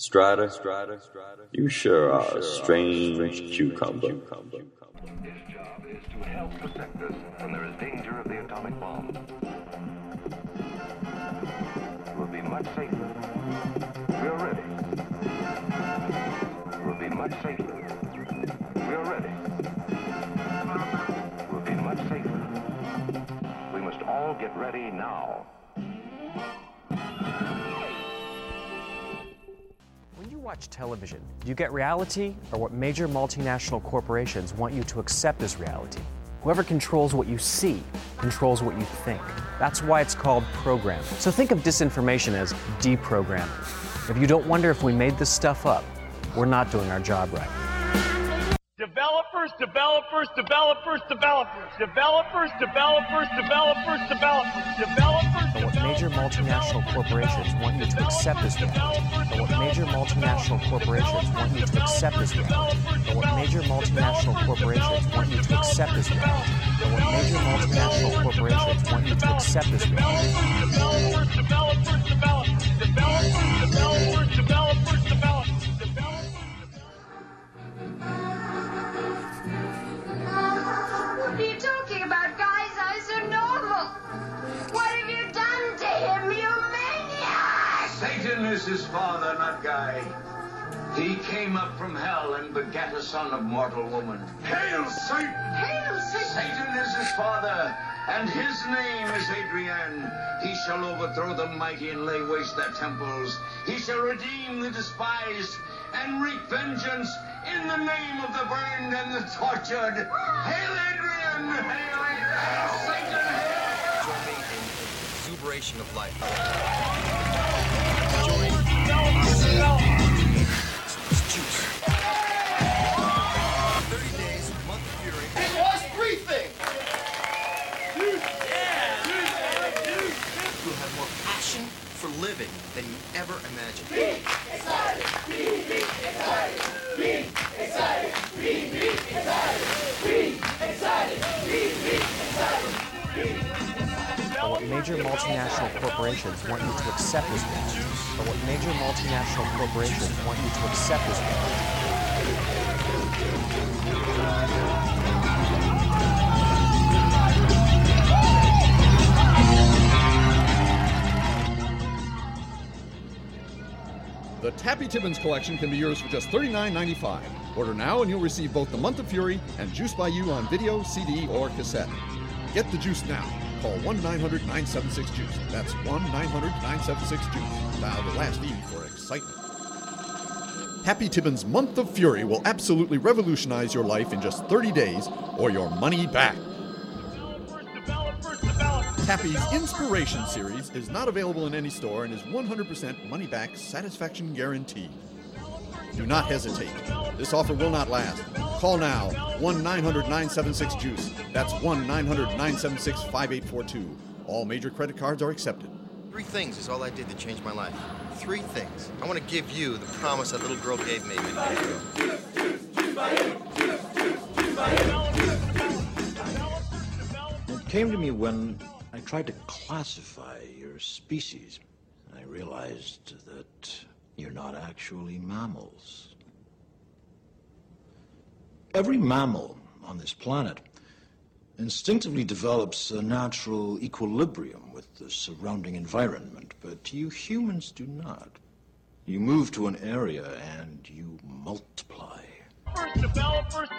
Strider, Strider, Strider, you sure are a strange cucumber. His job is to help protect us when there is danger of the atomic bomb. We'll be much safer. We're ready. We'll be much safer. We're ready. We'll be much safer. We must all get ready now. Watch television, do you get reality or what major multinational corporations want you to accept as reality? Whoever controls what you see controls what you think. That's why it's called program. So think of disinformation as deprogramming. If you don't wonder if we made this stuff up, we're not doing our job right. Developers, developers, developers, developers, developers, developers, developers, developers, developers. But what major multinational corporations want you to accept as reality. But what major multinational corporations want you to accept as reality. But what major multinational corporations want you to accept as reality. But what major multinational corporations want you to accept as reality. His father, not Guy. He came up from hell and begat a son of mortal woman. Hail Satan! Hail Satan! Satan is his father, and his name is Adrian. He shall overthrow the mighty and lay waste their temples. He shall redeem the despised and wreak vengeance in the name of the burned and the tortured. Hail Adrian! Hail Adrian! Hail Satan! Hail! Join me in exuberation of life. ever imagined. Be excited! Be, be excited! Be excited! Be, be excited! Be excited! Be, be excited! Be excited! What major multinational corporations want you to accept is. But what major multinational corporations want you to accept is. The Tappy Tibbins collection can be yours for just $39.95. Order now and you'll receive both The Month of Fury and Juice by You on video, CD, or cassette. Get the juice now. Call 1 900 976 Juice. That's 1 900 976 Juice. Dial the last E for excitement. Happy Tibbins' Month of Fury will absolutely revolutionize your life in just 30 days or your money back. Tappy's Inspiration Series is not available in any store and is 100% money back satisfaction guarantee. Do not hesitate. This offer will not last. Call now 1 900 976 Juice. That's 1 900 976 5842. All major credit cards are accepted. Three things is all I did to change my life. Three things. I want to give you the promise that little girl gave me many years ago. It came to me when I tried to classify your species. I realized that you're not actually mammals. Every mammal on this planet instinctively develops a natural equilibrium with the surrounding environment, but you humans do not. You move to an area and you multiply. Developers,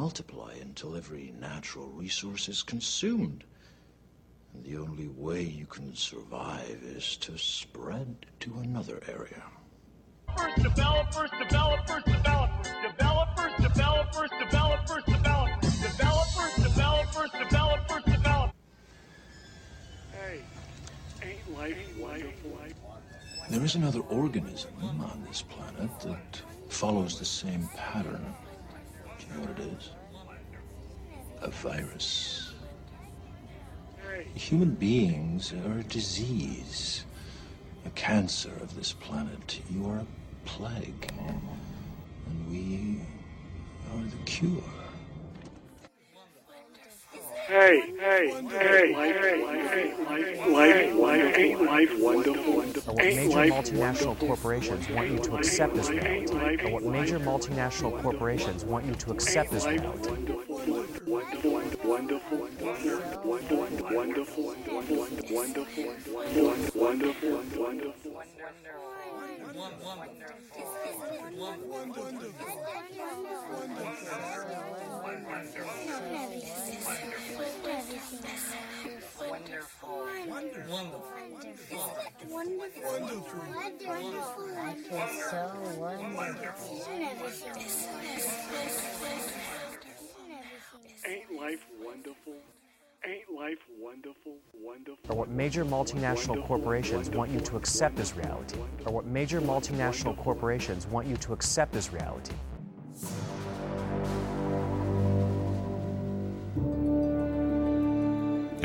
multiply until every natural resource is consumed. And the only way you can survive is to spread to another area. Developers, developers, developers, developers, developers, developers, developers, developers, developers, developers, developers. Hey, ain't life wonderful? There is another organism on this planet that follows the same pattern. Do you know what it A virus. Human beings are a disease, a cancer of this planet. You are a plague, and we are the cure. Hey, hey, hey, life, life, life, life, ain't life wonderful? Or what major multinational corporations want you to accept as reality. Or what major multinational corporations want you to accept as reality. Wonderful, wonderful, wonderful, wonderful, wonderful, wonderful, wonderful. Ain't life wonderful? Ain't life wonderful, wonderful? Or what major multinational corporations want you to accept as reality. Or what major multinational corporations want you to accept as reality.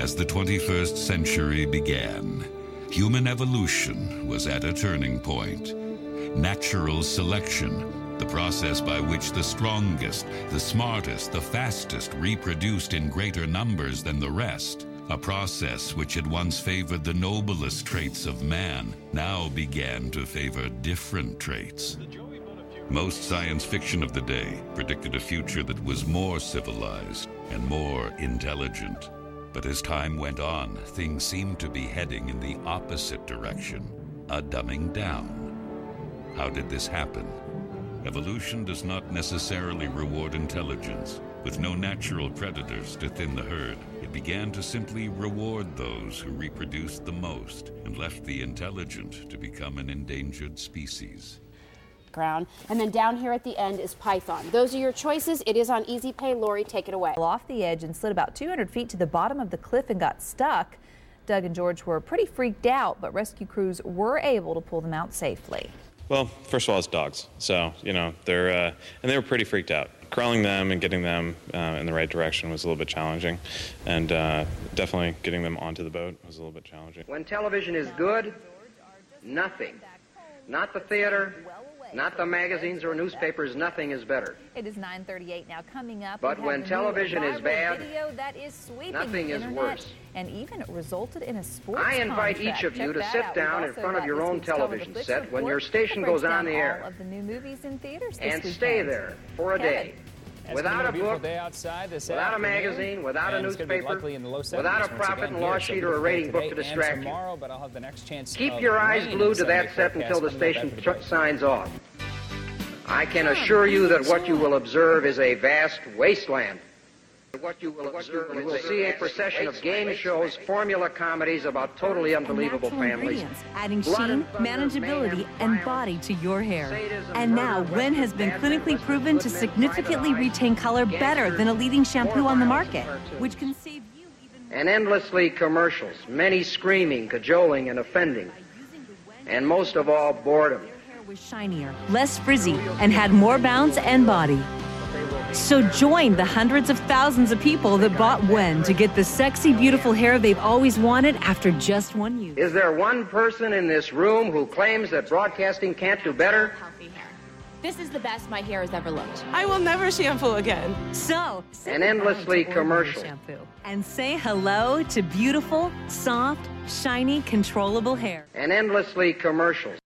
As the 21st century began, human evolution was at a turning point. Natural selection, the process by which the strongest, the smartest, the fastest reproduced in greater numbers than the rest, a process which had once favored the noblest traits of man, now began to favor different traits. Most science fiction of the day predicted a future that was more civilized and more intelligent. But as time went on, things seemed to be heading in the opposite direction a dumbing down. How did this happen? Evolution does not necessarily reward intelligence. With no natural predators to thin the herd, it began to simply reward those who reproduced the most and left the intelligent to become an endangered species. Ground. And then down here at the end is Python. Those are your choices. It is on Easy Pay. Lori, take it away. Off the edge and slid about 200 feet to the bottom of the cliff and got stuck. Doug and George were pretty freaked out, but rescue crews were able to pull them out safely. Well, first of all, it's dogs. So, you know, they're, uh, and they were pretty freaked out. Crawling them and getting them uh, in the right direction was a little bit challenging. And uh, definitely getting them onto the boat was a little bit challenging. When television is good, nothing, not the theater, not the magazines or newspapers, nothing is better. It is 9:38 now. Coming up, But when television is bad, video that is sweeping nothing the is worse. and even resulted in a sports I invite contract. each of you Check to sit down in front of your own week's Tell the television set when your station goes on the air. the new movies in theaters this and stay there for a Kevin. day. It's Without gonna a book, day outside this without a magazine, without a and it's newspaper, likely in the low without a profit and loss sheet or a rating book to and distract you. tomorrow, but I'll have the next chance Keep your eyes glued to that set until the station after the tr- signs off. I can hmm. assure you that what you will observe is a vast wasteland. What you will observe, you will see a procession of game shows, formula comedies about totally unbelievable families. adding sheen, manageability, and body to your hair. And now, murder, Wen has been clinically proven to significantly retain color better than a leading shampoo on the market, which can save you even and endlessly commercials, many screaming, cajoling, and offending, and most of all, boredom. hair was shinier, less frizzy, and had more bounce and body. So join the hundreds of thousands of people that bought Wen to get the sexy, beautiful hair they've always wanted after just one use. Is there one person in this room who claims that broadcasting can't do better? This is the best my hair has ever looked. I will never shampoo again. So, And endlessly commercial. shampoo and say hello to beautiful, soft, shiny, controllable hair. And endlessly commercials.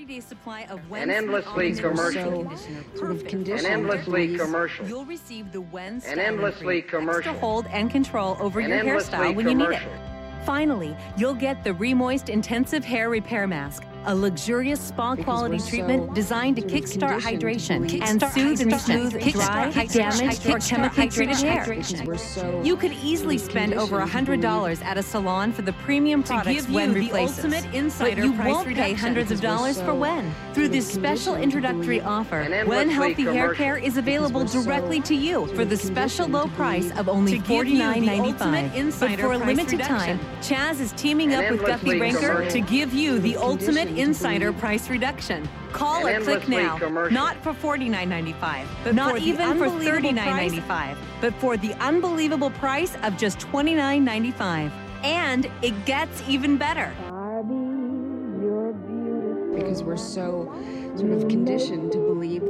With 30-day supply of And Wen endlessly Sweet commercial. Conditioner, Sort of perfect And endlessly commercial. You'll receive the Wen And endlessly commercial. Extra hold and control over And your endlessly hairstyle when you need it. Finally, you'll get the Remoist Intensive Hair Repair Mask, a luxurious spa quality we're so treatment designed to kickstart to hydration. And soothe and smooth dry, damaged, or chemically treated hair. So You could easily spend over conditioned $100 at a salon for the premium products give you Wen the replaces. but you won't pay hundreds of dollars so for when. Through this special introductory offer, when Healthy Hair. Care is available Because we're so directly to you for the special low price of only To give you the $49.95. But for a limited time, Chaz is teaming up with Guthy-Renker to give you the ultimate insider price reduction. Call And or click now. commercial. Not for $49.95, But not for even for unbelievable $39.95, but for the unbelievable price of just $29.95. And it gets even better. because we're so sort of conditioned to believe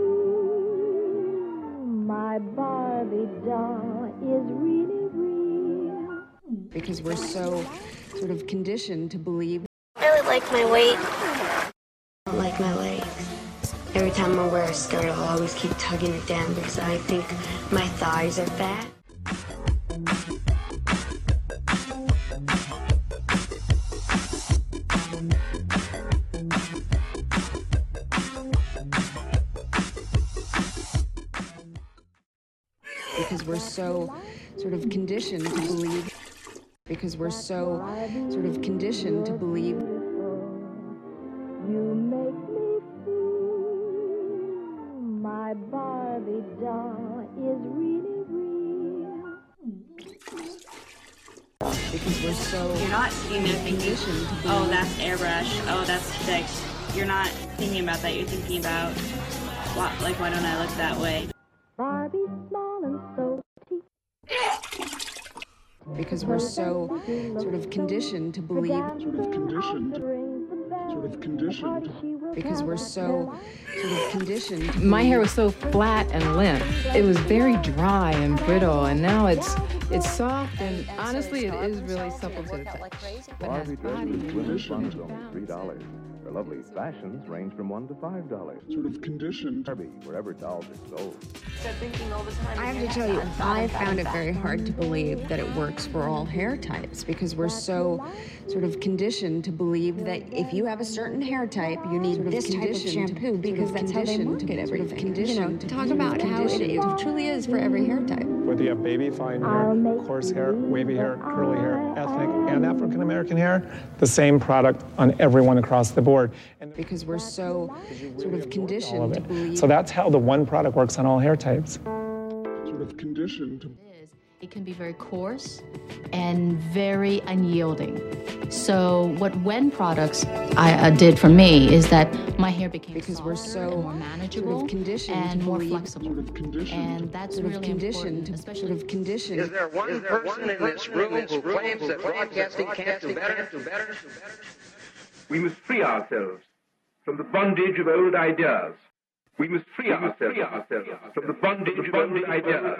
My Barbie doll is really real. Because we're so sort of conditioned to believe. My weight. I don't like my legs. Every time I wear a skirt, I'll always keep tugging it down because I think my thighs are fat. because we're so sort of conditioned to believe because we're so sort of conditioned to believe You make me feel my Barbie doll is really real. because we're so You're not sitting there thinking, oh, that's airbrush, oh, that's fixed. You're not thinking about that. You're thinking about, why, like, why don't I look that way? Barbie small and so because we're so sort of conditioned to believe sort of conditioned sort of conditioned because we're so sort of conditioned My hair was so flat and limp. It was very dry and brittle, and now it's it's soft and honestly, it is really supple to the touch. But has body and only three dollars. Her lovely fashions range from one to five dollars. Sort of conditioned. Barbie, wherever dolls are sold. I have to tell you, I found it very hard to believe that it works for all hair types because we're so sort of conditioned to believe that if you have a certain hair type, you need this type of shampoo because that's how they market everything. You know, talk about how it, it truly is for every hair type. Whether you have baby fine hair, coarse hair, wavy hair, curly hair, ethnic, and African American hair, the same product on everyone across the board. And because we're so sort of conditioned of to believe. So that's how the one product works on all hair types. Sort of conditioned. It can be very coarse and very unyielding. So what Wen products I uh, did for me is that my hair became because we're so and more manageable conditioned and to more believe- flexible. and that's sort of really conditioned, important, especially sort of conditioned. Is there one person in this room who claims that broadcasting can't do better? We must free ourselves from the bondage of old ideas. We must free ourselves from the bondage of old ideas.